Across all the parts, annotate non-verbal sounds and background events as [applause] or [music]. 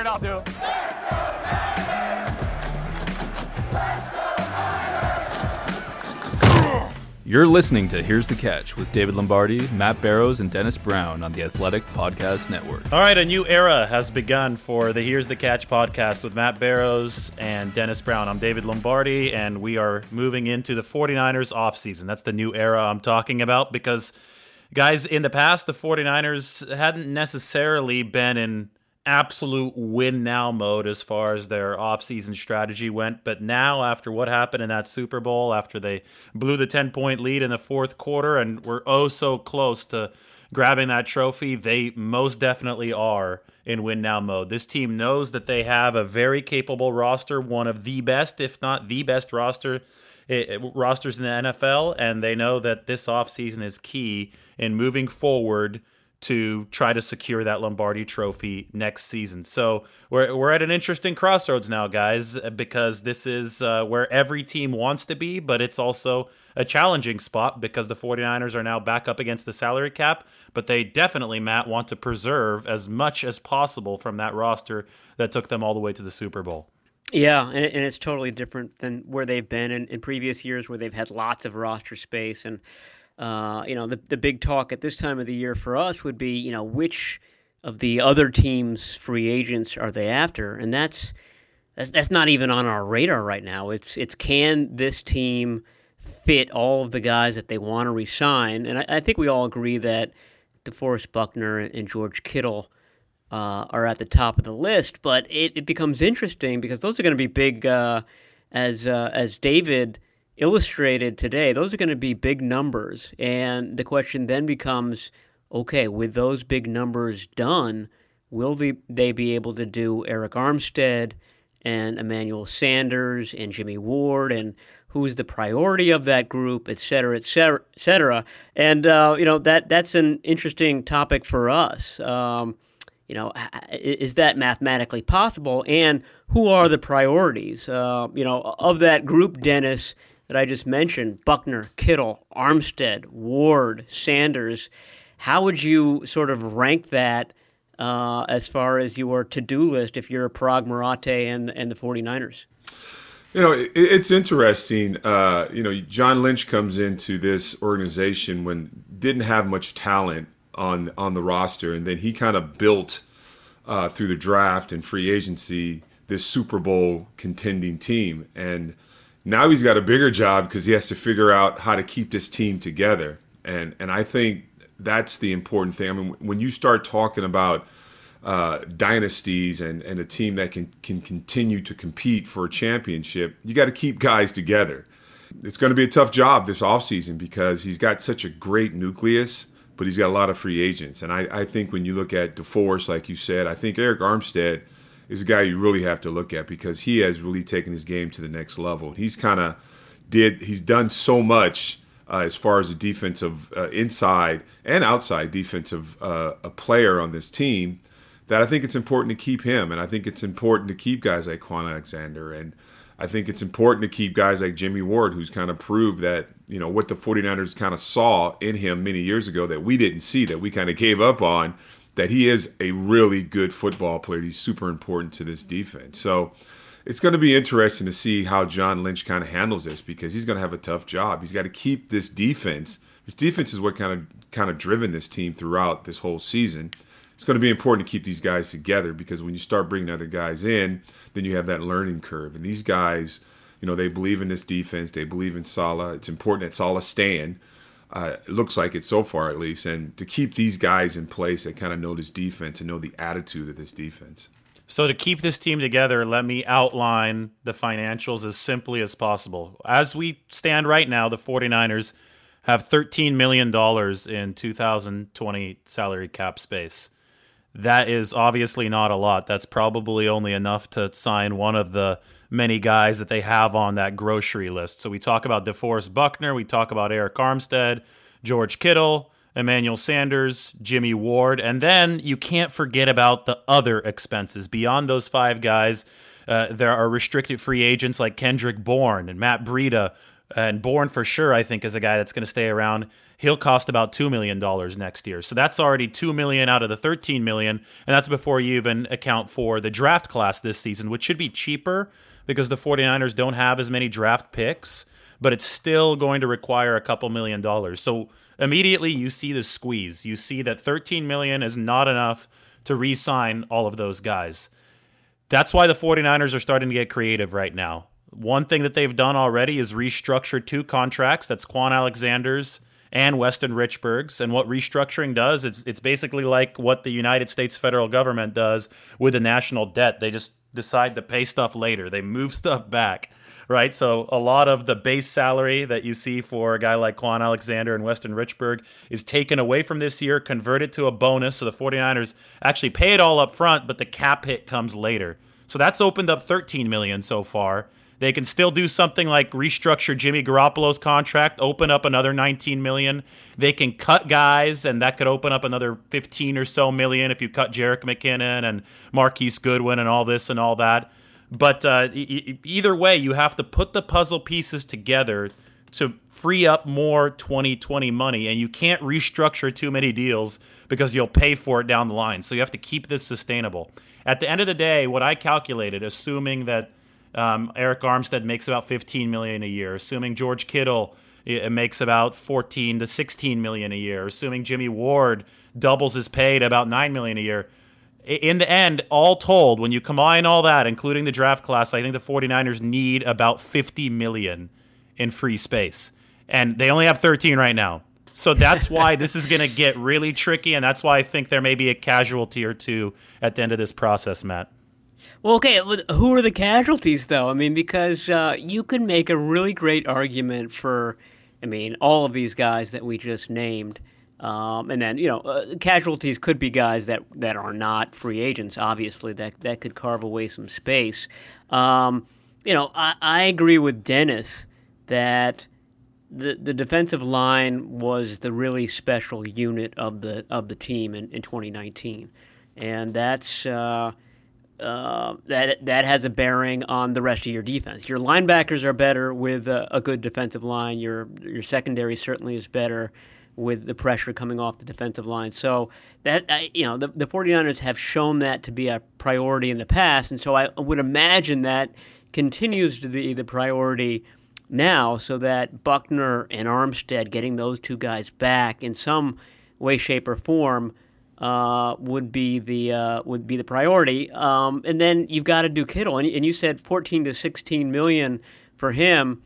it out, dude. You're listening to Here's the Catch with David Lombardi, Matt Barrows, and Dennis Brown on the Athletic Podcast Network. All right, a new era has begun for the Here's the Catch podcast with Matt Barrows and Dennis Brown. I'm David Lombardi, and we are moving into the 49ers offseason. That's the new era I'm talking about because, guys, in the past, the 49ers hadn't necessarily been in absolute win now mode as far as their offseason strategy went. But now, after what happened in that Super Bowl, after they blew the 10 point lead in the fourth quarter and were oh so close to grabbing that trophy, they most definitely are in win now mode. This team knows that they have a very capable roster, one of the best, if not the best roster. It, eh, eh, rosters in the NFL, and they know that this offseason is key in moving forward to try to secure that Lombardi trophy next season. So we're, we're at an interesting crossroads now, guys, because this is uh, where every team wants to be, but it's also a challenging spot because the 49ers are now back up against the salary cap, but they definitely, Matt, want to preserve as much as possible from that roster that took them all the way to the Super Bowl. Yeah, and, it's totally different than where they've been in, in previous years where they've had lots of roster space and uh, you know, the the big talk at this time of the year for us would be, you know, which of the other teams' free agents are they after, and that's that's that's not even on our radar right now. It's it's can this team fit all of the guys that they want to resign, and I, I think we all agree that DeForest Buckner and George Kittle. Uh, are at the top of the list, but it, it becomes interesting because those are going to be big, uh, as uh, as David illustrated today, those are going to be big numbers. And the question then becomes okay, with those big numbers done, will they, they be able to do Arik Armstead and Emmanuel Sanders and Jimmy Ward and who's the priority of that group, et cetera, et cetera, et cetera. And, uh, you know, that, that's an interesting topic for us. Um, you know, is that mathematically possible? And who are the priorities? Uh, you know, of that group, Dennis, that I just mentioned Buckner, Kittle, Armstead, Ward, Sanders how would you sort of rank that uh, as far as your to do list if you're a Paraag Marathe and, and the 49ers? You know, it, it's interesting. Uh, you know, John Lynch comes into this organization when didn't have much talent on on the roster, and then he kind of built uh, through the draft and free agency this Super Bowl contending team. And now he's got a bigger job because he has to figure out how to keep this team together. And and I think that's the important thing. I mean, when you start talking about uh, dynasties and, and a team that can can continue to compete for a championship, you got to keep guys together. It's going to be a tough job this offseason because he's got such a great nucleus, but he's got a lot of free agents. And I, I think when you look at DeForest, like you said, I think Arik Armstead – is a guy you really have to look at because he has really taken his game to the next level. He's kind of did he's done so much uh, as far as the defensive uh, inside and outside defensive uh, a player on this team that I think it's important to keep him, and I think it's important to keep guys like Kwon Alexander, and I think it's important to keep guys like Jimmy Ward, who's kind of proved that you know what the 49ers kind of saw in him many years ago that we didn't see, that we kind of gave up on that he is a really good football player. He's super important to this defense. So it's going to be interesting to see how John Lynch kind of handles this because he's going to have a tough job. He's got to keep this defense. This defense is what kind of kind of driven this team throughout this whole season. It's going to be important to keep these guys together because when you start bringing other guys in, then you have that learning curve. And these guys, you know, they believe in this defense. They believe in Saleh. It's important that Saleh stand uh, it looks like it so far, at least. And to keep these guys in place that kind of know this defense and know the attitude of this defense. So, to keep this team together, let me outline the financials as simply as possible. As we stand right now, the 49ers have $13 million in 2020 salary cap space. That is obviously not a lot. That's probably only enough to sign one of the many guys that they have on that grocery list. So we talk about DeForest Buckner, we talk about Arik Armstead, George Kittle, Emmanuel Sanders, Jimmy Ward, and then you can't forget about the other expenses beyond those five guys. Uh, there are restricted free agents like Kendrick Bourne and Matt Breida, and Bourne for sure, I think, is a guy that's going to stay around. He'll cost about $2 million next year. So that's already 2 million out of the 13 million. And that's before you even account for the draft class this season, which should be cheaper because the 49ers don't have as many draft picks, but it's still going to require a couple million dollars. So immediately you see the squeeze. You see that 13 million is not enough to re-sign all of those guys. That's why the 49ers are starting to get creative right now. One thing that they've done already is restructure two contracts. That's Kwon Alexander's and Weston Richburg's. And what restructuring does, it's it's basically like what the United States federal government does with the national debt. They just decide to pay stuff later. They move [laughs] stuff back. Right, so a lot of the base salary that you see for a guy like Kwon Alexander and Weston Richburg is taken away from this year, converted to a bonus. So the 49ers actually pay it all up front, but the cap hit comes later. So that's opened up 13 million so far. They can still do something like restructure Jimmy Garoppolo's contract, open up another 19 million. They can cut guys, and that could open up another 15 or so million if you cut Jerick McKinnon and Marquise Goodwin and all this and all that. But uh, e- either way, you have to put the puzzle pieces together to free up more 2020 money, and you can't restructure too many deals because you'll pay for it down the line. So you have to keep this sustainable. At the end of the day, what I calculated, assuming that um, Arik Armstead makes about 15 million a year, assuming George Kittle makes about 14 to 16 million a year, assuming Jimmy Ward doubles his pay to about 9 million a year. In the end, all told, when you combine all that, including the draft class, I think the 49ers need about 50 million in free space. And they only have 13 right now. So that's [laughs] why this is going to get really tricky. And that's why I think there may be a casualty or two at the end of this process, Matt. Well, okay, who are the casualties, though? I mean, because uh, you could make a really great argument for, I mean, all of these guys that we just named. Um, and then, you know, uh, casualties could be guys that, that are not free agents, obviously, that, that could carve away some space. Um, you know, I, I agree with Dennis that the, the defensive line was the really special unit of the, of the team in, in 2019. And that's. Uh, uh, that that has a bearing on the rest of your defense. Your linebackers are better with a, a, good defensive line. Your your secondary certainly is better with the pressure coming off the defensive line. So that you know the the 49ers have shown that to be a priority in the past, and so I would imagine that continues to be the priority now, so that Buckner and Armstead getting those two guys back in some way, shape, or form uh, would be the uh, would be the priority. Um, and then you've got to do Kittle, and, and, you said 14 to 16 million for him.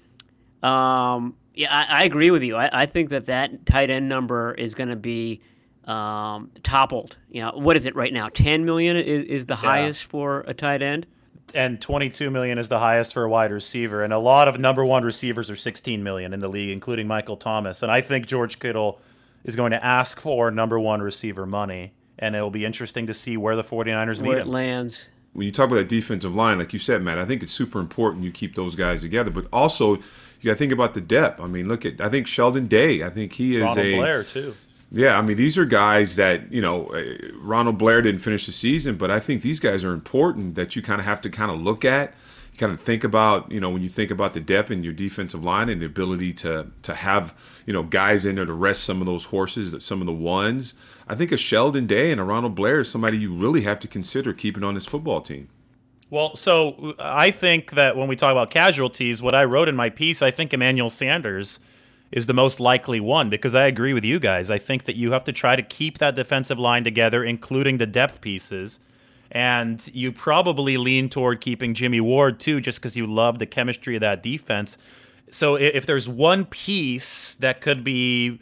Um, yeah, I, I, agree with you. I, I, think that that tight end number is going to be um, toppled. You know, what is it right now? 10 million is, is the yeah. highest for a tight end. And 22 million is the highest for a wide receiver, and a lot of number one receivers are 16 million in the league, including Michael Thomas. And I think George Kittle is going to ask for number one receiver money, and it will be interesting to see where the 49ers where meet it lands. When you talk about that defensive line, like you said, Matt, I think it's super important you keep those guys together, but also you got to think about the depth. I mean, look at I think Sheldon Day. I think he is Ronald a Blair too. Yeah, I mean these are guys that you know. Uh, Ronald Blair didn't finish the season, but I think these guys are important that you kind of have to kind of look at kind of think about, you know, when you think about the depth in your defensive line and the ability to to have, you know, guys in there to rest some of those horses, some of the ones. I think a Sheldon Day and a Ronald Blair is somebody you really have to consider keeping on this football team. Well, so I think that when we talk about casualties, what I wrote in my piece, I think Emmanuel Sanders is the most likely one because I agree with you guys. I think that you have to try to keep that defensive line together, including the depth pieces and you probably lean toward keeping Jimmy Ward too, just because you love the chemistry of that defense. So if there's one piece that could be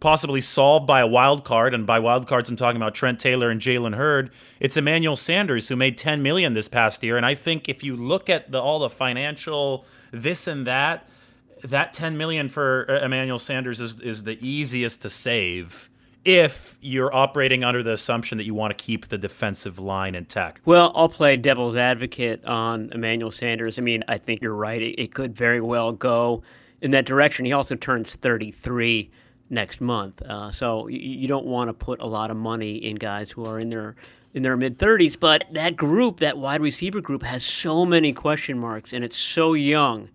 possibly solved by a wild card, and by wild cards I'm talking about Trent Taylor and Jalen Hurd, it's Emmanuel Sanders who made 10 million this past year. And I think if you look at the, all the financial this and that, that 10 million for Emmanuel Sanders is is the easiest to save if you're operating under the assumption that you want to keep the defensive line intact. Well, I'll play devil's advocate on Emmanuel Sanders. I mean, I think you're right. It, it could very well go in that direction. He also turns 33 next month, uh, so you, you don't want to put a lot of money in guys who are in their in their mid 30s. But that group, that wide receiver group, has so many question marks, and it's so young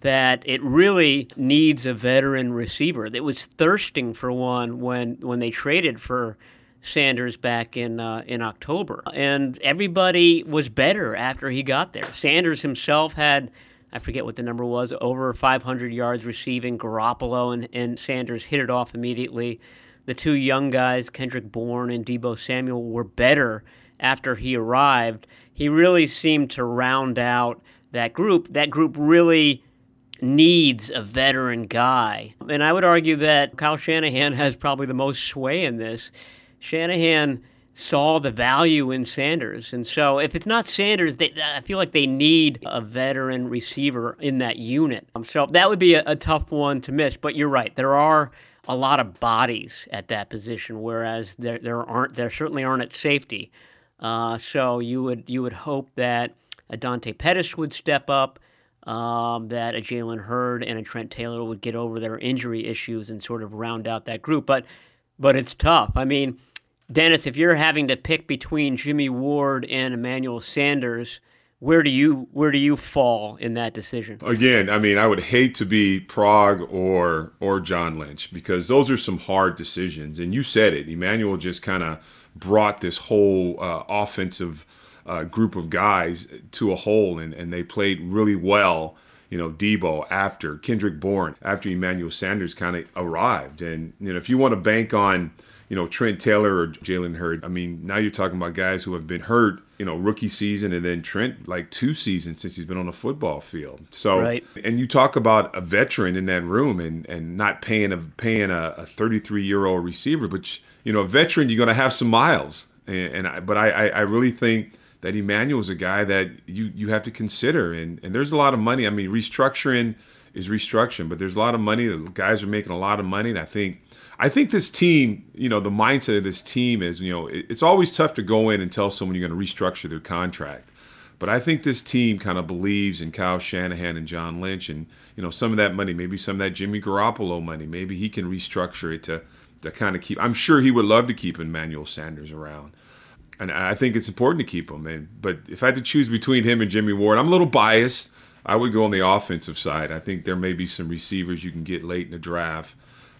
that it really needs a veteran receiver. It was thirsting for one when when they traded for Sanders back in uh, in October, and everybody was better after he got there. Sanders himself had. I forget what the number was, over 500 yards receiving. Garoppolo and, and Sanders hit it off immediately. The two young guys, Kendrick Bourne and Deebo Samuel, were better after he arrived. He really seemed to round out that group. That group really needs a veteran guy. And I would argue that Kyle Shanahan has probably the most sway in this. Shanahan saw the value in Sanders. And so if it's not Sanders, they, I feel like they need a veteran receiver in that unit. Um, so that would be a, a tough one to miss. But you're right. There are a lot of bodies at that position, whereas there, there aren't there certainly aren't at safety. Uh, so you would you would hope that Dante Pettis would step up um, that a Jalen Hurd and a Trent Taylor would get over their injury issues and sort of round out that group. But but it's tough. I mean, Dennis, if you're having to pick between Jimmy Ward and Emmanuel Sanders, where do you where do you fall in that decision? Again, I mean, I would hate to be Paraag or or John Lynch because those are some hard decisions. And you said it, Emmanuel just kind of brought this whole uh, offensive uh, group of guys to a whole, and, and they played really well. You know, Deebo after Kendrick Bourne, after Emmanuel Sanders kind of arrived, and you know, if you want to bank on you know Trent Taylor or Jalen Hurd, I mean, now you're talking about guys who have been hurt. You know, rookie season, and then Trent like two seasons since he's been on the football field. So, right. and you talk about a veteran in that room, and and not paying a paying a 33 year old receiver, but you know, a veteran, you're going to have some miles. And, and I, but I, I really think that Emmanuel's a guy that you you have to consider. And and there's a lot of money. I mean, restructuring is restructuring, but there's a lot of money. The guys are making a lot of money, and I think I think this team, you know, the mindset of this team is, you know, it's always tough to go in and tell someone you're going to restructure their contract. But I think this team kind of believes in Kyle Shanahan and John Lynch, and you know, some of that money, maybe some of that Jimmy Garoppolo money, maybe he can restructure it to to kind of keep. I'm sure he would love to keep Emmanuel Sanders around and I think it's important to keep him. And but if I had to choose between him and Jimmy Ward, I'm a little biased. I would go on the offensive side. I think there may be some receivers you can get late in the draft,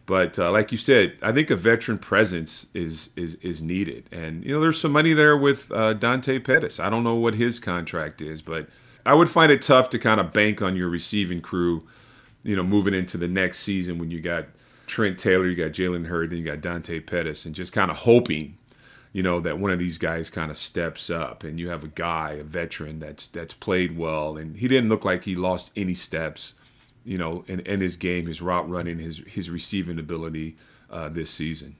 but uh, like you said, I think a veteran presence is is is needed. And you know, there's some money there with uh, Dante Pettis. I don't know what his contract is, but I would find it tough to kind of bank on your receiving crew. You know, moving into the next season when you got Trent Taylor, you got Jalen Hurd, then you got Dante Pettis, and just kind of hoping you know that one of these guys kind of steps up and you have a guy a veteran that's that's played well and he didn't look like he lost any steps you know in, in his game his route running his his receiving ability uh, this season.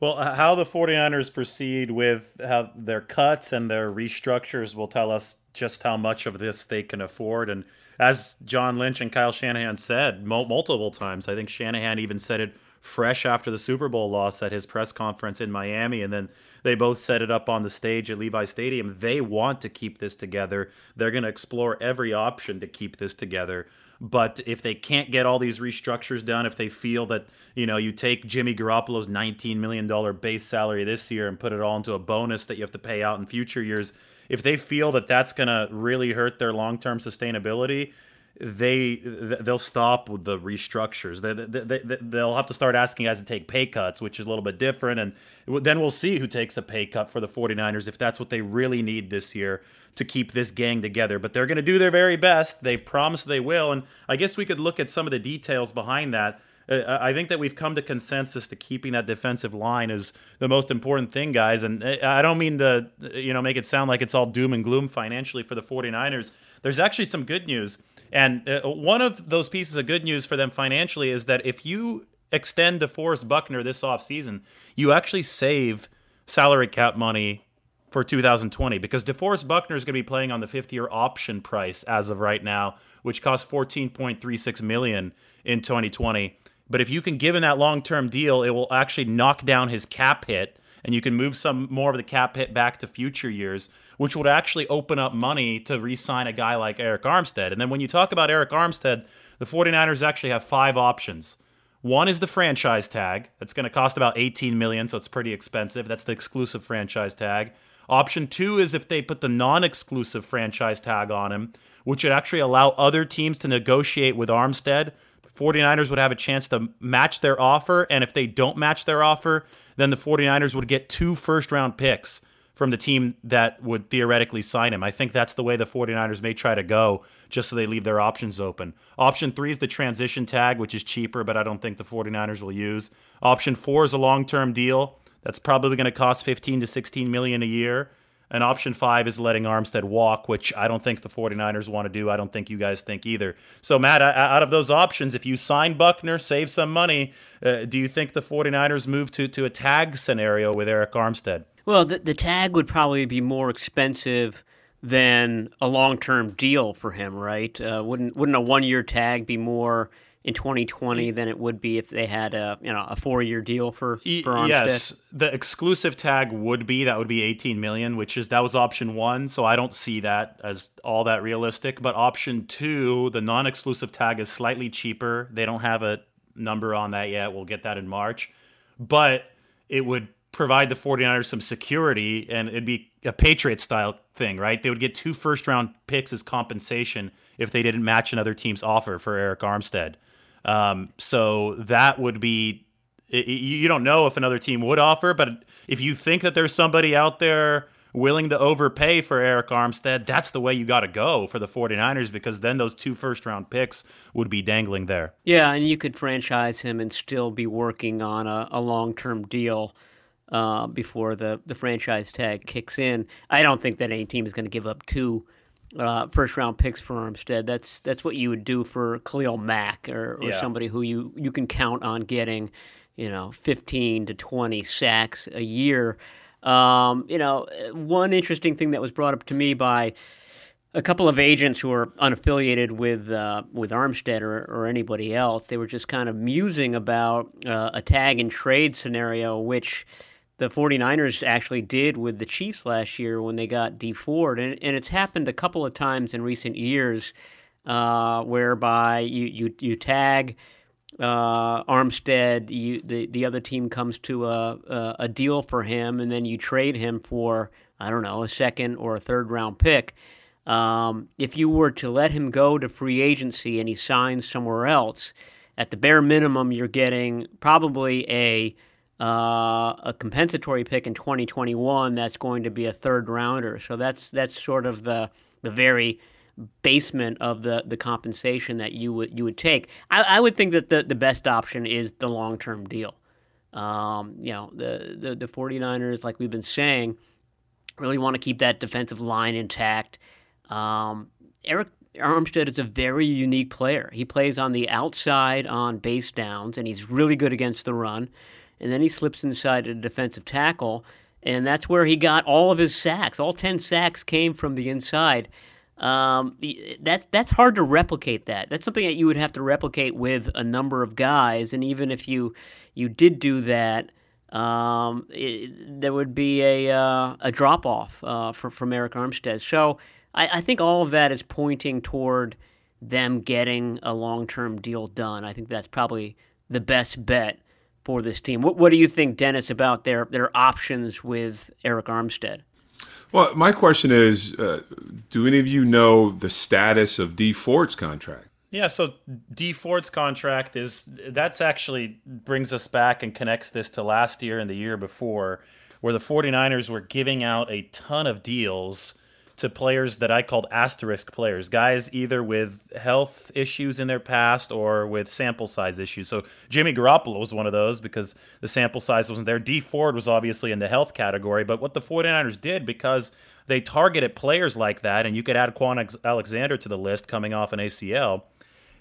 Well how the 49ers proceed with how their cuts and their restructures will tell us just how much of this they can afford. And as john lynch and kyle shanahan said multiple times i think shanahan even said it fresh after the super bowl loss at his press conference in miami and then they both set it up on the stage at Levi Stadium. They want to keep this together. They're going to explore every option to keep this together. But if they can't get all these restructures done, if they feel that, you know, you take Jimmy Garoppolo's $19 million base salary this year and put it all into a bonus that you have to pay out in future years, if they feel that that's going to really hurt their long term sustainability, they they'll stop with the restructures. They, they, they, they'll have to start asking guys to take pay cuts, which is a little bit different. And then we'll see who takes a pay cut for the 49ers if that's what they really need this year to keep this gang together. But they're going to do their very best. They've promised they will. And I guess we could look at some of the details behind that. Uh, I think that we've come to consensus that keeping that defensive line is the most important thing, guys. And uh, I don't mean to, you know, make it sound like it's all doom and gloom financially for the 49ers. There's actually some good news and uh, one of those pieces of good news for them financially is that if you extend DeForest Buckner this offseason, you actually save salary cap money for 2020 because DeForest Buckner is going to be playing on the fifth year option price as of right now, which costs 14.36 million in 2020. But if you can give him that long term deal, it will actually knock down his cap hit and you can move some more of the cap hit back to future years which would actually open up money to re sign a guy like Arik Armstead. And then when you talk about Arik Armstead, the 49ers actually have five options. One is the franchise tag. That's going to cost about 18 million, so it's pretty expensive. That's the exclusive franchise tag. Option two is if they put the non exclusive franchise tag on him, which would actually allow other teams to negotiate with Armstead. 49ers would have a chance to match their offer. And if they don't match their offer, then the 49ers would get two first round picks from the team that would theoretically sign him. I think that's the way the 49ers may try to go, just so they leave their options open. Option three is the transition tag, which is cheaper, but I don't think the 49ers will use. Option four is a long term deal. That's probably going to cost 15 to 16 million a year. And option five is letting Armstead walk, which I don't think the 49ers want to do. I don't think you guys think either. So, Matt, out of those options, if you sign Buckner, save some money, uh, do you think the 49ers move to, to a tag scenario with Arik Armstead? Well, the, the tag would probably be more expensive than a long term deal for him, right? Uh, wouldn't wouldn't a one year tag be more in 2020 than it would be if they had a you know a four year deal for, for Armstead? Yes, the exclusive tag would be that would be 18 million, which is that was option one. So I don't see that as all that realistic. But option two, the non exclusive tag is slightly cheaper. They don't have a number on that yet. We'll get that in March, but it would provide the 49ers some security and it'd be a Patriot style thing, right? They would get two first round picks as compensation if they didn't match another team's offer for Arik Armstead. Um, so that would be, you don't know if another team would offer, but if you think that there's somebody out there willing to overpay for Arik Armstead, that's the way you got to go for the 49ers because then those two first round picks would be dangling there. Yeah, and you could franchise him and still be working on a, a long term deal uh, before the, the franchise tag kicks in. I don't think that any team is going to give up two uh, first round picks for Armstead. That's that's what you would do for Khalil Mack or, or yeah. somebody who you, you can count on getting, you know, 15 to 20 sacks a year. Um, you know, one interesting thing that was brought up to me by a couple of agents who are unaffiliated with uh, with Armstead or, or anybody else, they were just kind of musing about uh, a tag and trade scenario, which the 49ers actually did with the Chiefs last year when they got Dee Ford. And, and it's happened a couple of times in recent years uh, whereby you, you, you tag uh, Armstead, you, the, the other team comes to a, a, a, deal for him, and then you trade him for, I don't know, a second or a third round pick. Um, if you were to let him go to free agency and he signs somewhere else, at the bare minimum, you're getting probably a uh, a compensatory pick in 2021 that's going to be a third rounder. So that's that's sort of the the very basement of the, the compensation that you would you would take. I, I would think that the, the best option is the long term deal. Um, you know, the, the the 49ers, like we've been saying, really want to keep that defensive line intact. Um, Arik Armstead is a very unique player. He plays on the outside on base downs, and he's really good against the run and then he slips inside a defensive tackle, and that's where he got all of his sacks. All ten sacks came from the inside. Um, that's that's hard to replicate. That that's something that you would have to replicate with a number of guys, and even if you you did do that, um, it, there would be a uh, a drop off uh, for, from Arik Armstead. So I, I think all of that is pointing toward them getting a long term deal done. I think that's probably the best bet for this team. What, what do you think, Dennis, about their, their options with Arik Armstead? Well, my question is uh, do any of you know the status of Dee Ford's contract? Yeah, so Dee Ford's contract is that's actually brings us back and connects this to last year and the year before, where the 49ers were giving out a ton of deals to players that I called asterisk players, guys either with health issues in their past or with sample size issues. So Jimmy Garoppolo was one of those because the sample size wasn't there. Dee Ford was obviously in the health category, but what the 49ers did because they targeted players like that, and you could add Kwon Alexander to the list coming off an ACL,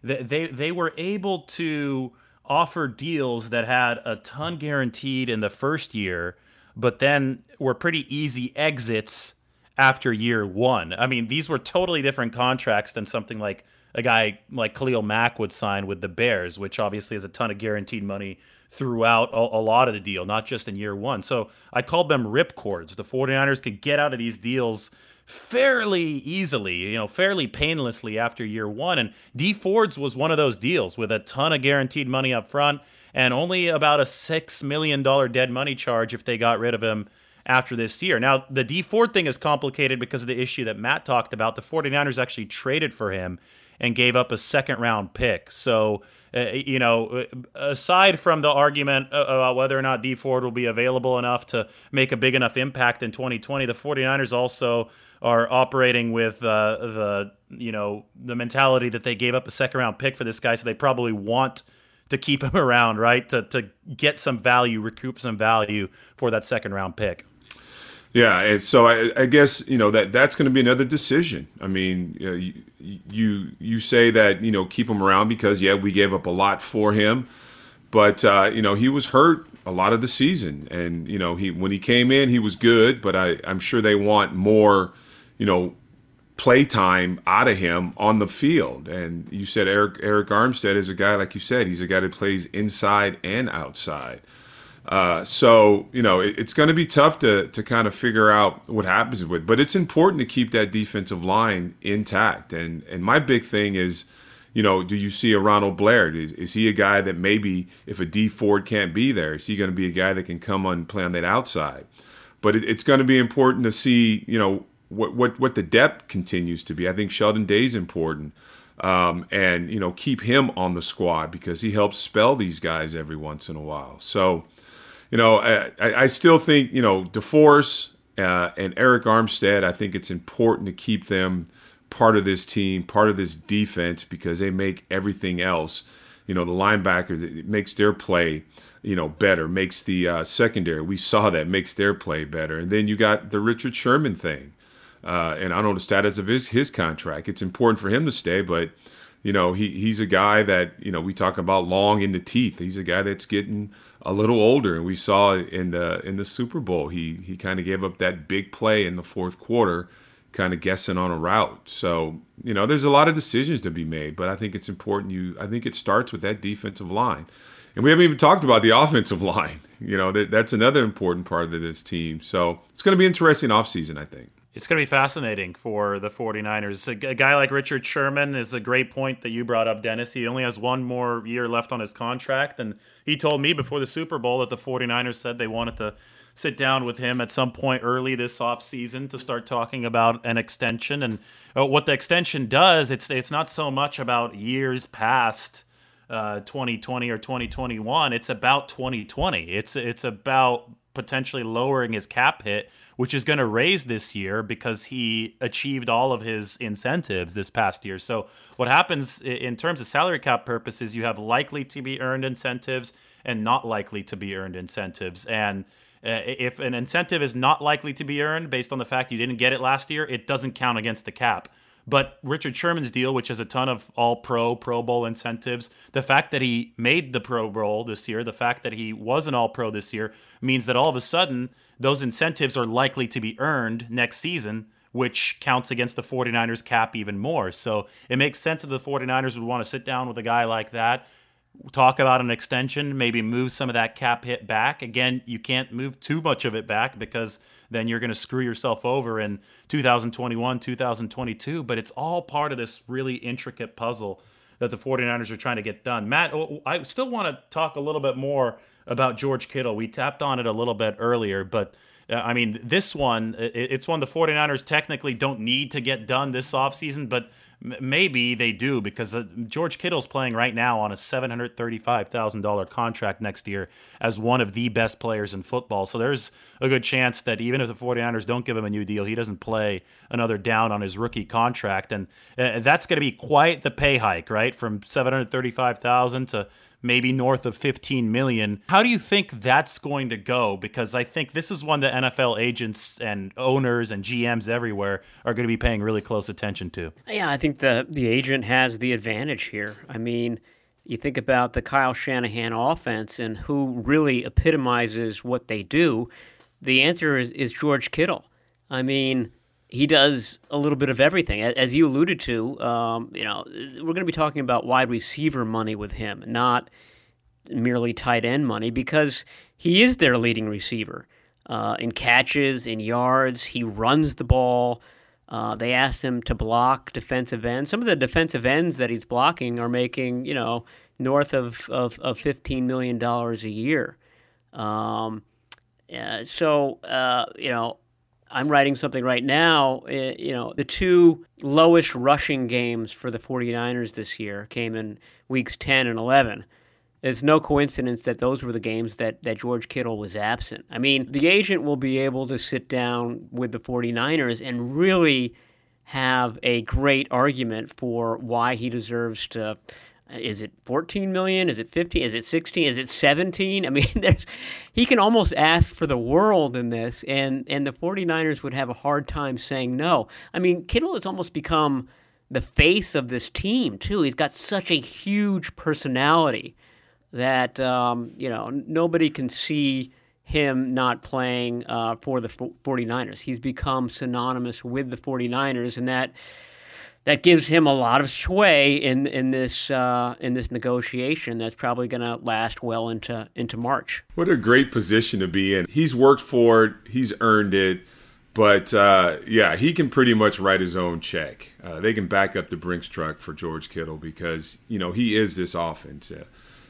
they, they, they were able to offer deals that had a ton guaranteed in the first year, but then were pretty easy exits after year one. I mean, these were totally different contracts than something like a guy like Khalil Mack would sign with the Bears, which obviously has a ton of guaranteed money throughout a, a, lot of the deal, not just in year one. So I called them rip cords. The 49ers could get out of these deals fairly easily, you know, fairly painlessly after year one. And Dee Ford's was one of those deals with a ton of guaranteed money up front and only about a $6 million dead money charge if they got rid of him after this year. Now, the Dee Ford thing is complicated because of the issue that Matt talked about. The 49ers actually traded for him and gave up a second round pick. So, uh, you know, uh, aside from the argument uh, about whether or not Dee Ford will be available enough to make a big enough impact in 2020, the 49ers also are operating with uh, the, you know, the mentality that they gave up a second round pick for this guy. So they probably want to keep him [laughs] around, right? To, to get some value, recoup some value for that second round pick. Yeah, and so I, I, guess you know that that's going to be another decision. I mean, you, you, you say that you know keep him around because yeah, we gave up a lot for him, but uh, you know he was hurt a lot of the season, and you know he when he came in he was good, but I I'm sure they want more, you know, play time out of him on the field. And you said Eric Arik Armstead is a guy like you said he's a guy that plays inside and outside. Uh, so you know it, it's going to be tough to to kind of figure out what happens with, but it's important to keep that defensive line intact. And and my big thing is, you know, do you see a Ronald Blair? Is, is he a guy that maybe if a Dee Ford can't be there, is he going to be a guy that can come on play on that outside? But it, it's going to be important to see, you know, what what what the depth continues to be. I think Sheldon Day is important. Um, and you know keep him on the squad because he helps spell these guys every once in a while. So you know, I, I still think, you know, DeForest uh, and Arik Armstead, I think it's important to keep them part of this team, part of this defense, because they make everything else, you know, the linebackers, it makes their play, you know, better, makes the uh, secondary, we saw that, makes their play better. And then you got the Richard Sherman thing. Uh, and I don't know the status of his, his contract. It's important for him to stay, but you know, he, he's a guy that, you know, we talk about long in the teeth. He's a guy that's getting a little older, and we saw in the in the Super Bowl he he kind of gave up that big play in the fourth quarter, kind of guessing on a route. So you know, there's a lot of decisions to be made, but I think it's important. You, I think it starts with that defensive line, and we haven't even talked about the [laughs] offensive line. You know, that, that's another important part of this team. So it's going to be interesting offseason, I think it's going to be fascinating for the 49ers. A, guy like Richard Sherman is a great point that you brought up, Dennis. He only has one more year left on his contract. And he told me before the Super Bowl that the 49ers said they wanted to sit down with him at some point early this offseason to start talking about an extension. And uh, what the extension does, it's, it's not so much about years past uh, 2020 or 2021. It's about 2020. It's, it's about potentially lowering his cap hit, which is going to raise this year because he achieved all of his incentives this past year. So, what happens in terms of salary cap purposes, you have likely to be earned incentives and not likely to be earned incentives. And uh, if an incentive is not likely to be earned based on the fact you didn't get it last year, it doesn't count against the cap. But Richard Sherman's deal, which has a ton of all pro, Pro Bowl incentives, the fact that he made the Pro Bowl this year, the fact that he was an all pro this year, means that all of a sudden those incentives are likely to be earned next season, which counts against the 49ers cap even more. So it makes sense that the 49ers would want to sit down with a guy like that, talk about an extension, maybe move some of that cap hit back. Again, you can't move too much of it back because then you're going to screw yourself over in 2021, 2022. But it's all part of this really intricate puzzle that the 49ers are trying to get done. Matt, oh, I still want to talk a little bit more about George Kittle. We tapped on it a little bit earlier, but uh, I mean, this one, it's one the 49ers technically don't need to get done this offseason, but maybe they do because uh, George Kittle's playing right now on a $735,000 contract next year as one of the best players in football. So there's a good chance that even if the 49ers don't give him a new deal, he doesn't play another down on his rookie contract. And uh, that's going to be quite the pay hike, right? From 735,000 to maybe north of 15 million. How do you think that's going to go? Because I think this is one that NFL agents and owners and GMs everywhere are going to be paying really close attention to. Yeah, I think the the agent has the advantage here. I mean, you think about the Kyle Shanahan offense and who really epitomizes what they do. The answer is, is George Kittle. I mean, he does a little bit of everything. As you alluded to, um, you know, we're going to be talking about wide receiver money with him, not merely tight end money, because he is their leading receiver uh, in catches, in yards. He runs the ball. Uh, they asked him to block defensive ends. Some of the defensive ends that he's blocking are making, you know, north of, of, of $15 million a year. Um, Uh, so, uh, you know, I'm writing something right now. Uh, you know, the two lowest rushing games for the 49ers this year came in weeks 10 and 11. It's no coincidence that those were the games that, that George Kittle was absent. I mean, the agent will be able to sit down with the 49ers and really have a great argument for why he deserves to is it 14 million? Is it 15 is it 16 is it 17 i mean [laughs] there's he can almost ask for the world in this and and the 49ers would have a hard time saying no. I mean kittle has almost become the face of this team too. He's got such a huge personality that um, you know nobody can see him not playing uh, for the 49ers he's become synonymous with the 49ers and that that gives him a lot of sway in in this uh, in this negotiation that's probably going to last well into into March. What a great position to be in. He's worked for it. He's earned it. But uh, yeah, he can pretty much write his own check. Uh, they can back up the Brinks truck for George Kittle because you know he is this offense. Uh,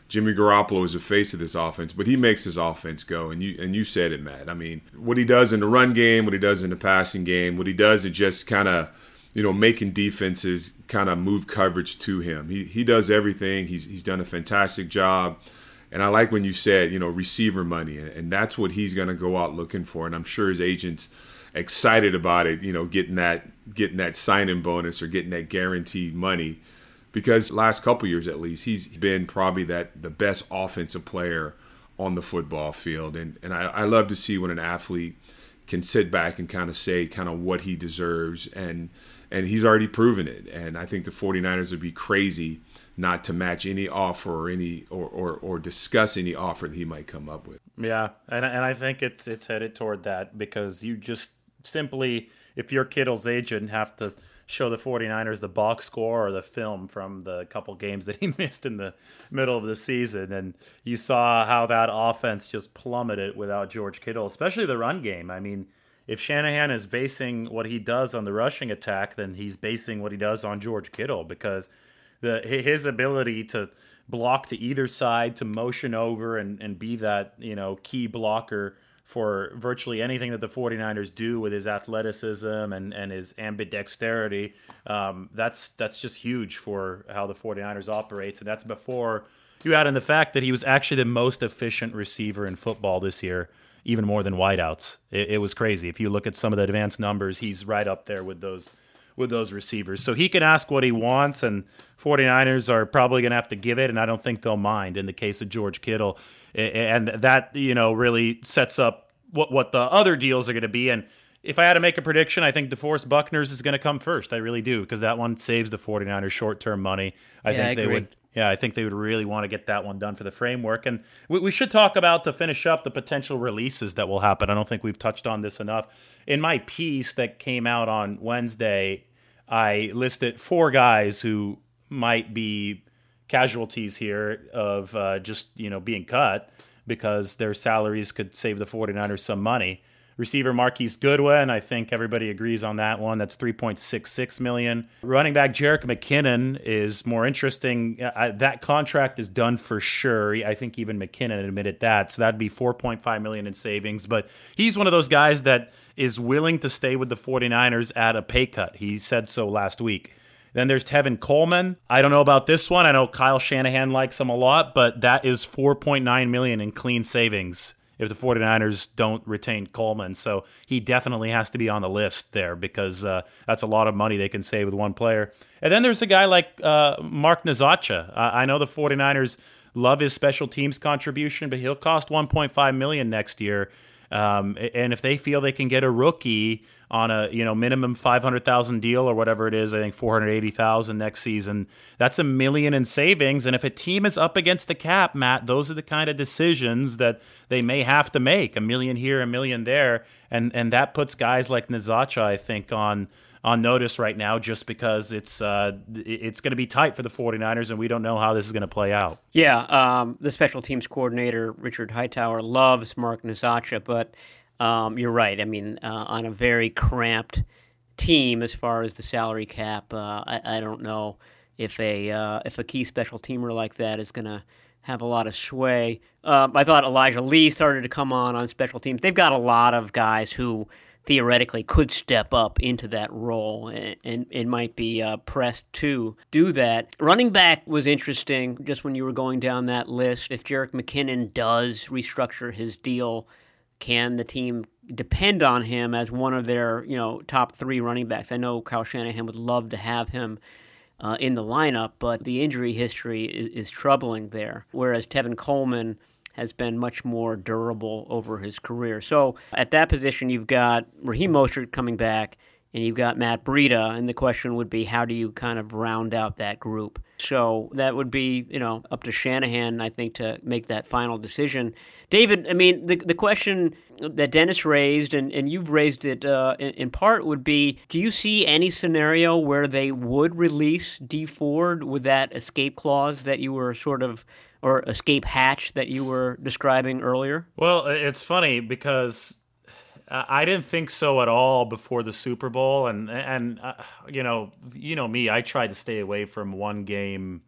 Jimmy Garoppolo is the face of this offense, but he makes this offense go. And you and you said it, Matt. I mean, what he does in the run game, what he does in the passing game, what he does is just kind of you know, making defenses kind of move coverage to him. He he does everything. He's he's done a fantastic job. And I like when you said, you know, receiver money, and that's what he's going to go out looking for. And I'm sure his agents excited about it, you know, getting that getting that signing bonus or getting that guaranteed money, because last couple years at least, he's been probably that the best offensive player on the football field. And and I, I love to see when an athlete can sit back and kind of say kind of what he deserves and and he's already proven it. And I think the 49ers would be crazy not to match any offer or any or, or, or discuss any offer that he might come up with. Yeah, and and I think it's it's headed toward that because you just simply if you're Kittle's agent have to show the 49ers the box score or the film from the couple games that he [laughs] missed in the middle of the season and you saw how that offense just plummeted without George Kittle, especially the run game. I mean, if Shanahan is basing what he does on the rushing attack, then he's basing what he does on George Kittle because the his ability to block to either side, to motion over and, and be that, you know, key blocker for virtually anything that the 49ers do with his athleticism and, and his ambidexterity. Um, that's that's just huge for how the 49ers operates. And that's before you add in the fact that he was actually the most efficient receiver in football this year even more than wideouts. It, it was crazy. If you look at some of the advanced numbers, he's right up there with those with those receivers. So he can ask what he wants, and 49ers are probably going to have to give it, and I don't think they'll mind in the case of George Kittle. And that, you know, really sets up what, what the other deals are going to be. And if I had to make a prediction, I think DeForest Buckner's is going to come first. I really do, because that one saves the 49ers short term money. I yeah, think I they agree. would yeah, I think they would really want to get that one done for the framework. And we, we, should talk about to finish up the potential releases that will happen. I don't think we've touched on this enough. In my piece that came out on Wednesday, I listed four guys who might be casualties here of uh, just you know being cut because their salaries could save the 49ers some money. Receiver Marquise Goodwin, I think everybody agrees on that one. That's 3.66 million. Running back Jerick McKinnon is more interesting. That contract is done for sure. I think even McKinnon admitted that. So that'd be 4.5 million in savings, but he's one of those guys that is willing to stay with the 49ers at a pay cut. He said so last week. Then there's Tevin Coleman. I don't know about this one. I know Kyle Shanahan likes him a lot, but that is 4.9 million in clean savings if the 49ers don't retain Coleman. So he definitely has to be on the list there because uh, that's a lot of money they can save with one player. And then there's a guy like uh, Mark Nzeocha. I know the 49ers love his special teams contribution, but he'll cost 1.5 million next year. Um, and if they feel they can get a rookie on a you know minimum five hundred thousand deal or whatever it is, I think four hundred eighty thousand next season. That's a million in savings. And if a team is up against the cap, Matt, those are the kind of decisions that they may have to make. A million here, a million there, and and that puts guys like Nzeocha, I think, on on notice right now just because it's uh, it's going to be tight for the 49ers and we don't know how this is going to play out. Yeah, um, the special teams coordinator, Richard Hightower, loves Mark Nzeocha, but um, you're right. I mean, uh, on a very cramped team as far as the salary cap, uh, I, I, don't know if a uh, if a key special teamer like that is going to have a lot of sway. Uh, I thought Elijah Lee started to come on on special teams. They've got a lot of guys who theoretically could step up into that role and, and it might be uh, pressed to do that. Running back was interesting just when you were going down that list. If Jerick McKinnon does restructure his deal, can the team depend on him as one of their you know top three running backs? I know Kyle Shanahan would love to have him. Uh, in the lineup, but the injury history is, is troubling there. Whereas Tevin Coleman, has been much more durable over his career. So at that position, you've got Raheem Mostert coming back, and you've got Matt Breida, and the question would be how do you kind of round out that group? So that would be, you know, up to Shanahan, I think, to make that final decision. David, I mean, the, the question that Dennis raised, and, and you've raised it uh, in, in, part, would be do you see any scenario where they would release Dee Ford with that escape clause that you were sort of or escape hatch that you were describing earlier? Well, it's funny because I didn't think so at all before the Super Bowl, and and uh, you know, you know me, I tried to stay away from one game.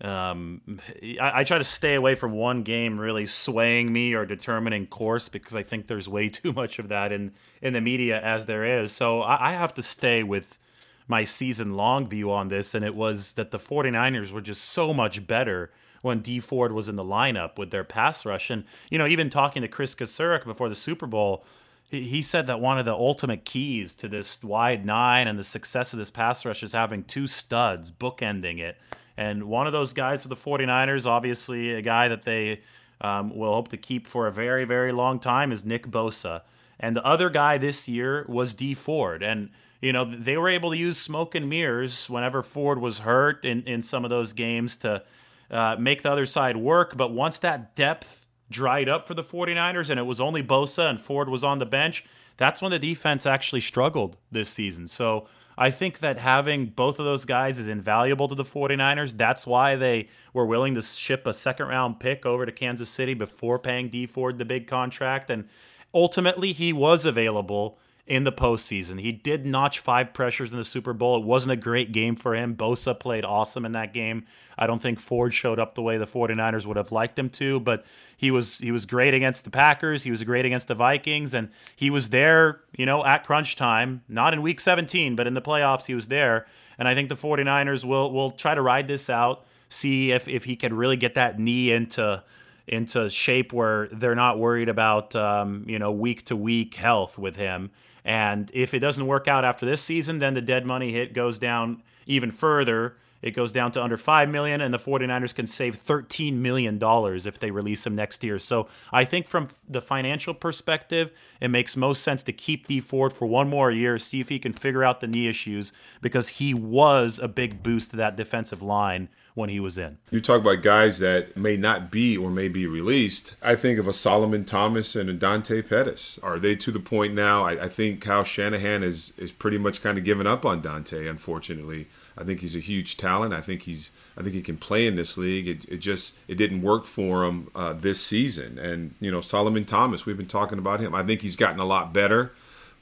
Um, I, I try to stay away from one game really swaying me or determining course because I think there's way [laughs] too much of that in in the media as there is. So I, I have to stay with my season long view on this, and it was that the 49ers were just so much better when Dee Ford was in the lineup with their pass rush. And, you know, even talking to Kris Kocurek before the Super Bowl, he he said that one of the ultimate keys to this wide nine and the success of this pass rush is having two studs bookending it. And one of those guys for the 49ers, obviously a guy that they um, will hope to keep for a very, very long time, is Nick Bosa. And the other guy this year was Dee Ford. And, you know, they were able to use smoke and mirrors whenever Ford was hurt in, in some of those games to uh, make the other side work. But once that depth dried up for the 49ers and it was only Bosa and Ford was on the bench, that's when the defense actually struggled this season. So I think that having both of those guys is invaluable to the 49ers. That's why they were willing to ship a second round pick over to Kansas City before paying Dee Ford the big contract. And ultimately, he was available in the postseason. He did notch five pressures in the Super Bowl. It wasn't a great game for him. Bosa played awesome in that game. I don't think Ford showed up the way the 49ers would have liked him to, but he was he was great against the Packers. He was great against the Vikings and he was there, you know, at crunch time, not in week 17, but in the playoffs he was there. And I think the 49ers will will try to ride this out, see if if he can really get that knee into into shape where they're not worried about um, you know week to week health with him and if it doesn't work out after this season, then the dead money hit goes down even further. It goes down to under 5 million and the 49ers can save 13 million dollars if they release him next year. So, I think from the financial perspective, it makes most sense to keep Dee Ford for one more year, see if he can figure out the knee issues because he was a big boost to that defensive line when he was in. You talk about guys that may not be or may be released. I think of a Solomon Thomas and a Dante Pettis. Are they to the point now? I, I think Kyle Shanahan is is pretty much kind of given up on Dante, unfortunately. I think he's a huge talent. I think he's I think he can play in this league. It, it just it didn't work for him uh, this season. And you know Solomon Thomas, we've been talking about him. I think he's gotten a lot better.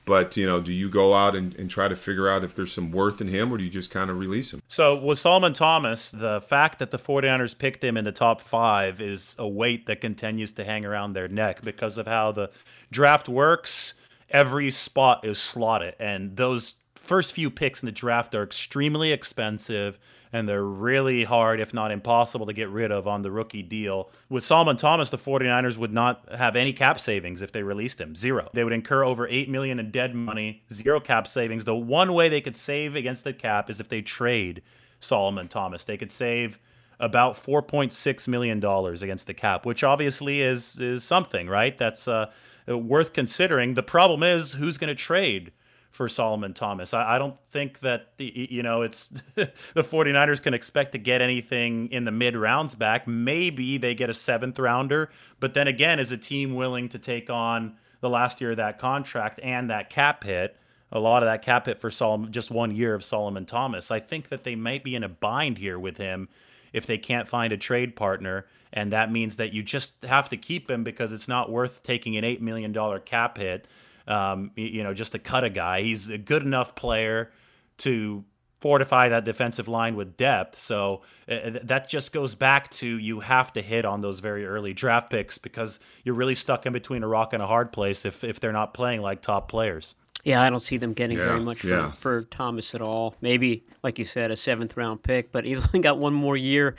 But you know, do you go out and, and try to figure out if there's some worth in him, or do you just kind of release him? So with Solomon Thomas, the fact that the 49ers picked him in the top five is a weight that continues to hang around their neck because of how the draft works. Every spot is slotted, and those first few picks in the draft are extremely expensive and they're really hard, if not impossible, to get rid of on the rookie deal. With Solomon Thomas, the 49ers would not have any cap savings if they released him. Zero. They would incur over eight million in dead money, zero cap savings. The one way they could save against the cap is if they trade Solomon Thomas. They could save about $4.6 million against the cap, which obviously is is something, right? That's uh, worth considering. The problem is who's going to trade for Solomon Thomas. I, I, don't think that the you know it's [laughs] the 49ers can expect to get anything in the mid rounds back. Maybe they get a seventh rounder, but then again, is a team willing to take on the last year of that contract and that cap hit? A lot of that cap hit for Solomon, just one year of Solomon Thomas. I think that they might be in a bind here with him if they can't find a trade partner. And that means that you just have to keep him because it's not worth taking an $8 million cap hit um, you know, just to cut a guy. He's a good enough player to fortify that defensive line with depth. So uh, that just goes back to you have to hit on those very early draft picks because you're really stuck in between a rock and a hard place if if they're not playing like top players. Yeah, I don't see them getting yeah, very much for, yeah. for Thomas at all. Maybe, like you said, a seventh round pick, but he's [laughs] only got one more year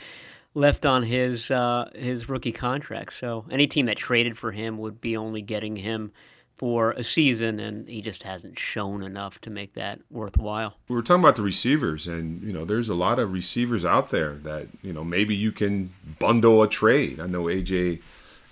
left on his uh, his rookie contract. So any team that traded for him would be only getting him for a season, and he just hasn't shown enough to make that worthwhile. We were talking about the receivers, and you know, there's a lot of receivers out there that you know maybe you can bundle a trade. I know AJ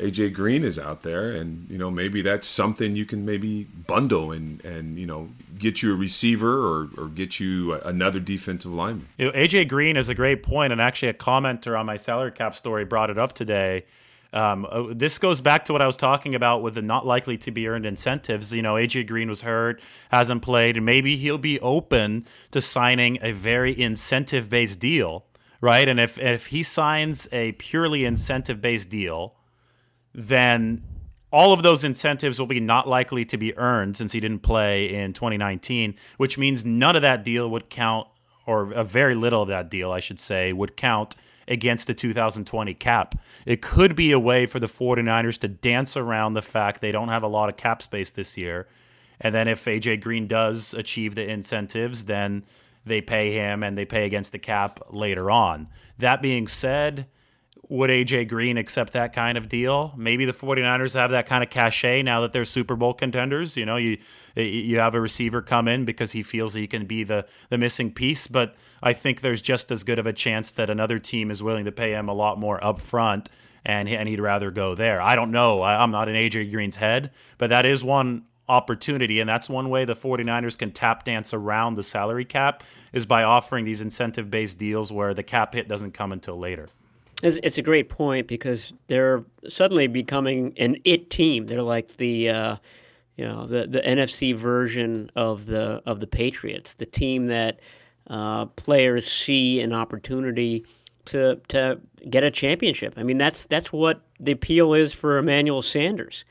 AJ Green is out there, and you know maybe that's something you can maybe bundle and and you know get you a receiver or or get you another defensive lineman. You know, AJ Green is a great point, and actually a commenter on my salary cap story brought it up today. Um, uh, this goes back to what I was talking about with the not likely to be earned incentives. You know, AJ Green was hurt, hasn't played, and maybe he'll be open to signing a very incentive based deal, right? And if if he signs a purely incentive based deal, then all of those incentives will be not likely to be earned since he didn't play in 2019, which means none of that deal would count, or a very little of that deal, I should say, would count against the 2020 cap. It could be a way for the 49ers to dance around the fact they don't have a lot of cap space this year. And then if AJ Green does achieve the incentives, then they pay him and they pay against the cap later on. That being said, would AJ Green accept that kind of deal? Maybe the 49ers have that kind of cachet now that they're Super Bowl contenders. You know, you you have a receiver come in because he feels he can be the the missing piece, but I think there's just as good of a chance that another team is willing to pay him a lot more upfront and and he'd rather go there. I don't know. I, I'm not in AJ Green's head, but that is one opportunity and that's one way the 49ers can tap dance around the salary cap is by offering these incentive based deals where the cap hit doesn't come until later. It's, it's a great point because they're suddenly becoming an it team. They're like the uh, you know the the NFC version of the of the Patriots, the team that uh, players see an opportunity to to get a championship. I mean that's that's what the appeal is for Emmanuel Sanders.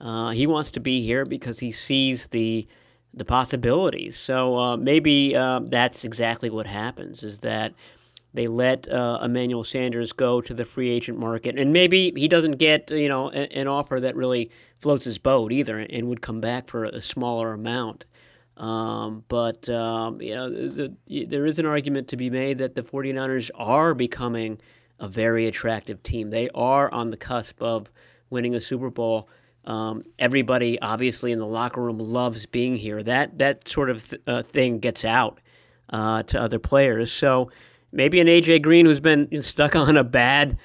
Uh, he wants to be here because he sees the the possibilities. So uh, maybe uh, that's exactly what happens. Is that they let uh, Emmanuel Sanders go to the free agent market, and maybe he doesn't get you know an, an offer that really floats his boat either, and would come back for a smaller amount. Um, but um, you know, the, the, there is an argument to be made that the 49ers are becoming a very attractive team. They are on the cusp of winning a Super Bowl. Um, everybody, obviously, in the locker room loves being here. That that sort of th- uh, thing gets out uh, to other players. So maybe an AJ Green who's been stuck on a bad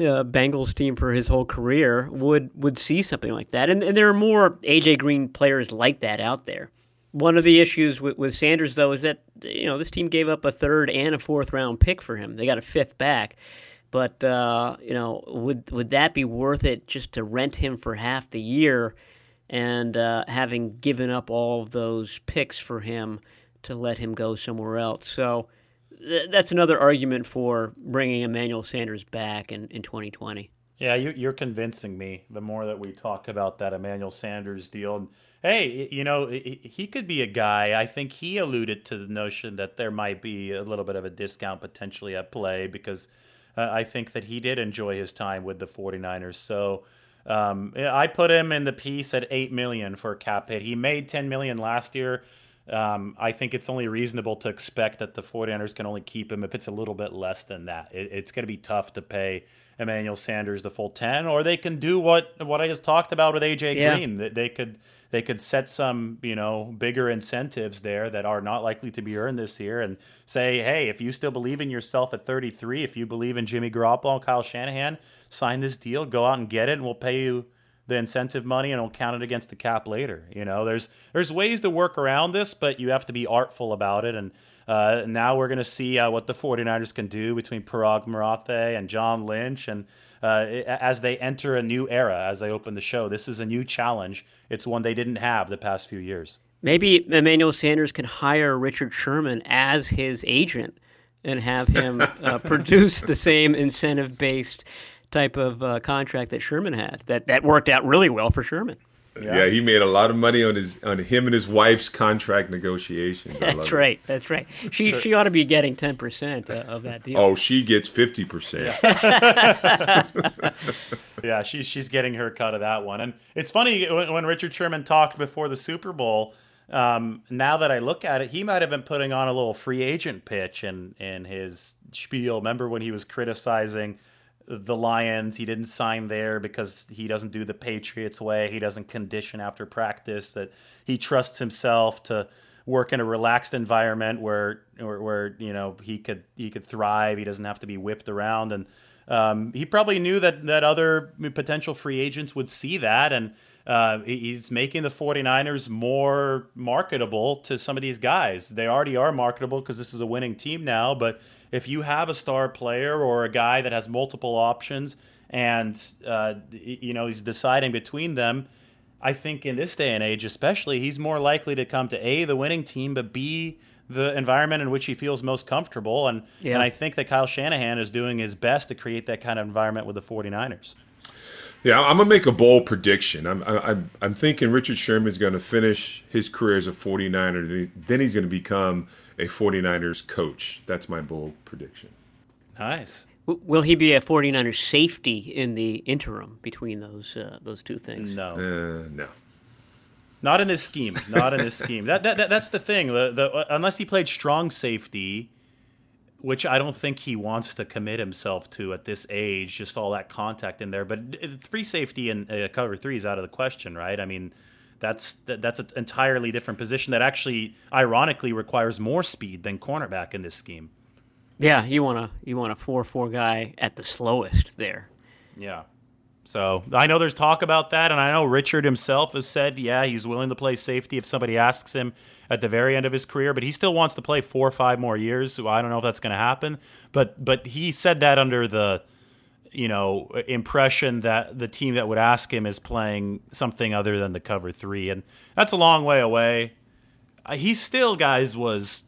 uh, Bengals team for his whole career would would see something like that. And, and there are more AJ Green players like that out there. One of the issues with, with Sanders though is that you know this team gave up a third and a fourth round pick for him. They got a fifth back. But uh, you know, would would that be worth it just to rent him for half the year, and uh, having given up all of those picks for him to let him go somewhere else? So that's another argument for bringing Emmanuel Sanders back in, in 2020. Yeah, you, are convincing me the more that we talk about that Emmanuel Sanders deal. Hey, you know, he could be a guy. I think he alluded to the notion that there might be a little bit of a discount potentially at play because uh, I think that he did enjoy his time with the 49ers. So um, I put him in the piece at 8 million for cap hit. He made 10 million last year. Um, I think it's only reasonable to expect that the 49ers can only keep him if it's a little bit less than that. It, it's going to be tough to pay Emmanuel Sanders the full 10 or they can do what what I just talked about with AJ yeah. Green. They, they could they could set some, you know, bigger incentives there that are not likely to be earned this year and say, "Hey, if you still believe in yourself at 33, if you believe in Jimmy Garoppolo and Kyle Shanahan, sign this deal, go out and get it and we'll pay you the incentive money and we'll count it against the cap later. You know, there's there's ways to work around this, but you have to be artful about it. And uh, now we're going to see uh, what the 49ers can do between Paraag Marathe and John Lynch. And uh, as they enter a new era, as they open the show, this is a new challenge. It's one they didn't have the past few years. Maybe Emmanuel Sanders can hire Richard Sherman as his agent and have him uh, [laughs] produce the same incentive based type of uh, contract that Sherman had. That that worked out really well for Sherman. Yeah. he made a lot of money on his on him and his wife's contract negotiations. That's right. It. That's right. She so, she ought to be getting ten percent uh, of that deal. Oh, she gets fifty percent. Yeah. [laughs] [laughs] yeah, she's she's getting her cut of that one. And it's funny when, when Richard Sherman talked before the Super Bowl. Um, now that I look at it, he might have been putting on a little free agent pitch in in his spiel. Remember when he was criticizing the Lions. He didn't sign there because he doesn't do the Patriots way. He doesn't condition after practice. That he trusts himself to work in a relaxed environment where, where, where you know he could he could thrive. He doesn't have to be whipped around, and um, he probably knew that that other potential free agents would see that, and uh, he's making the 49ers more marketable to some of these guys. They already are marketable because this is a winning team now, but if you have a star player or a guy that has multiple options and uh, you know he's deciding between them, I think in this day and age, especially, he's more likely to come to a the winning team, but b the environment in which he feels most comfortable. And yeah. and I think that Kyle Shanahan is doing his best to create that kind of environment with the 49ers. Yeah, I'm gonna make a bold prediction. I'm I'm I'm thinking Richard Sherman's gonna finish his career as a 49er. Then he's gonna become a 49ers coach. That's my bold prediction. Nice. Will he be a 49ers safety in the interim between those uh, those two things? No. Uh, no. Not in his scheme. Not in his scheme. That, that, that, that's the thing. The, the, unless he played strong safety, which I don't think he wants to commit himself to at this age, just all that contact in there. But free safety and uh, cover three is out of the question, right? I mean, that's that, that's an entirely different position that actually, ironically, requires more speed than cornerback in this scheme. Yeah, you want a you want a four four guy at the slowest there. Yeah. So I know there's talk about that, and I know Richard himself has said, yeah, he's willing to play safety if somebody asks him at the very end of his career, but he still wants to play four or five more years. So I don't know if that's going to happen, but but he said that under the you know impression that the team that would ask him is playing something other than the cover three, and that's a long way away. Uh, he still, guys, was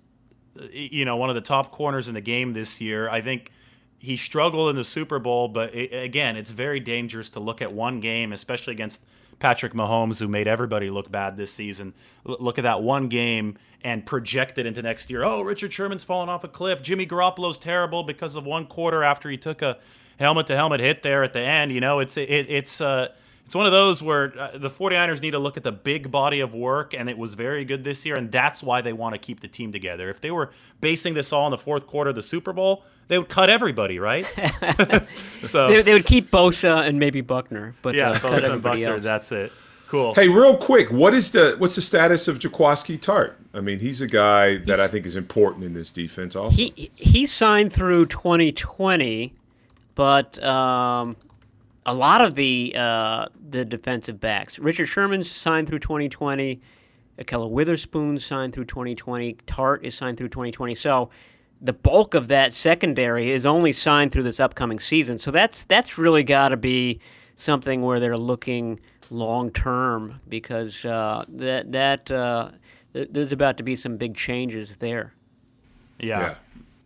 you know one of the top corners in the game this year. I think he struggled in the Super Bowl, but it, again, it's very dangerous to look at one game, especially against Patrick Mahomes, who made everybody look bad this season. L- look at that one game and project it into next year. Oh, Richard Sherman's fallen off a cliff. Jimmy Garoppolo's terrible because of one quarter after he took a helmet to helmet hit there at the end. You know, it's it, it's uh, it's one of those where uh, the 49ers need to look at the big body of work, and it was very good this year, and that's why they want to keep the team together. If they were basing this all in the fourth quarter of the Super Bowl, they would cut everybody, right? [laughs] so they, they, would keep Bosa and maybe Buckner, but yeah, uh, Bosa and Buckner. Else. That's it. Cool. Hey, real quick, what is the what's the status of Jaquiski Tartt? I mean, he's a guy that he's, I think is important in this defense. Also, he he signed through 2020 but um, a lot of the uh, the defensive backs, Richard Sherman signed through 2020. Ahkello Witherspoon signed through 2020. Tartt is signed through 2020. So the bulk of that secondary is only signed through this upcoming season. So that's that's really got to be something where they're looking long term because uh, that that uh, there's about to be some big changes there. Yeah. yeah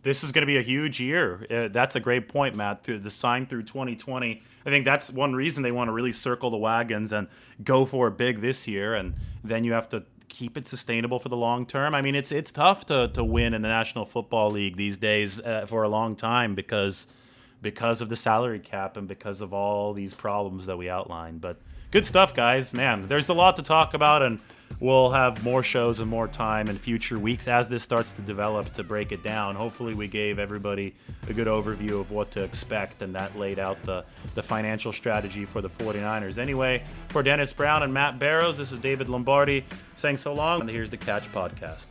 this is going to be a huge year. Uh, that's a great point, Matt. Through the sign through 2020, I think that's one reason they want to really circle the wagons and go for it big this year, and then you have to keep it sustainable for the long term. I mean, it's it's tough to to win in the National Football League these days uh, for a long time because because of the salary cap and because of all these problems that we outlined. But good stuff, guys. Man, there's a lot to talk about and we'll have more shows and more time in future weeks as this starts to develop to break it down. Hopefully, we gave everybody a good overview of what to expect, and that laid out the, the financial strategy for the 49ers. Anyway, for Dennis Brown and Matt Barrows, this is David Lombardi saying so long, and here's the Catch Podcast.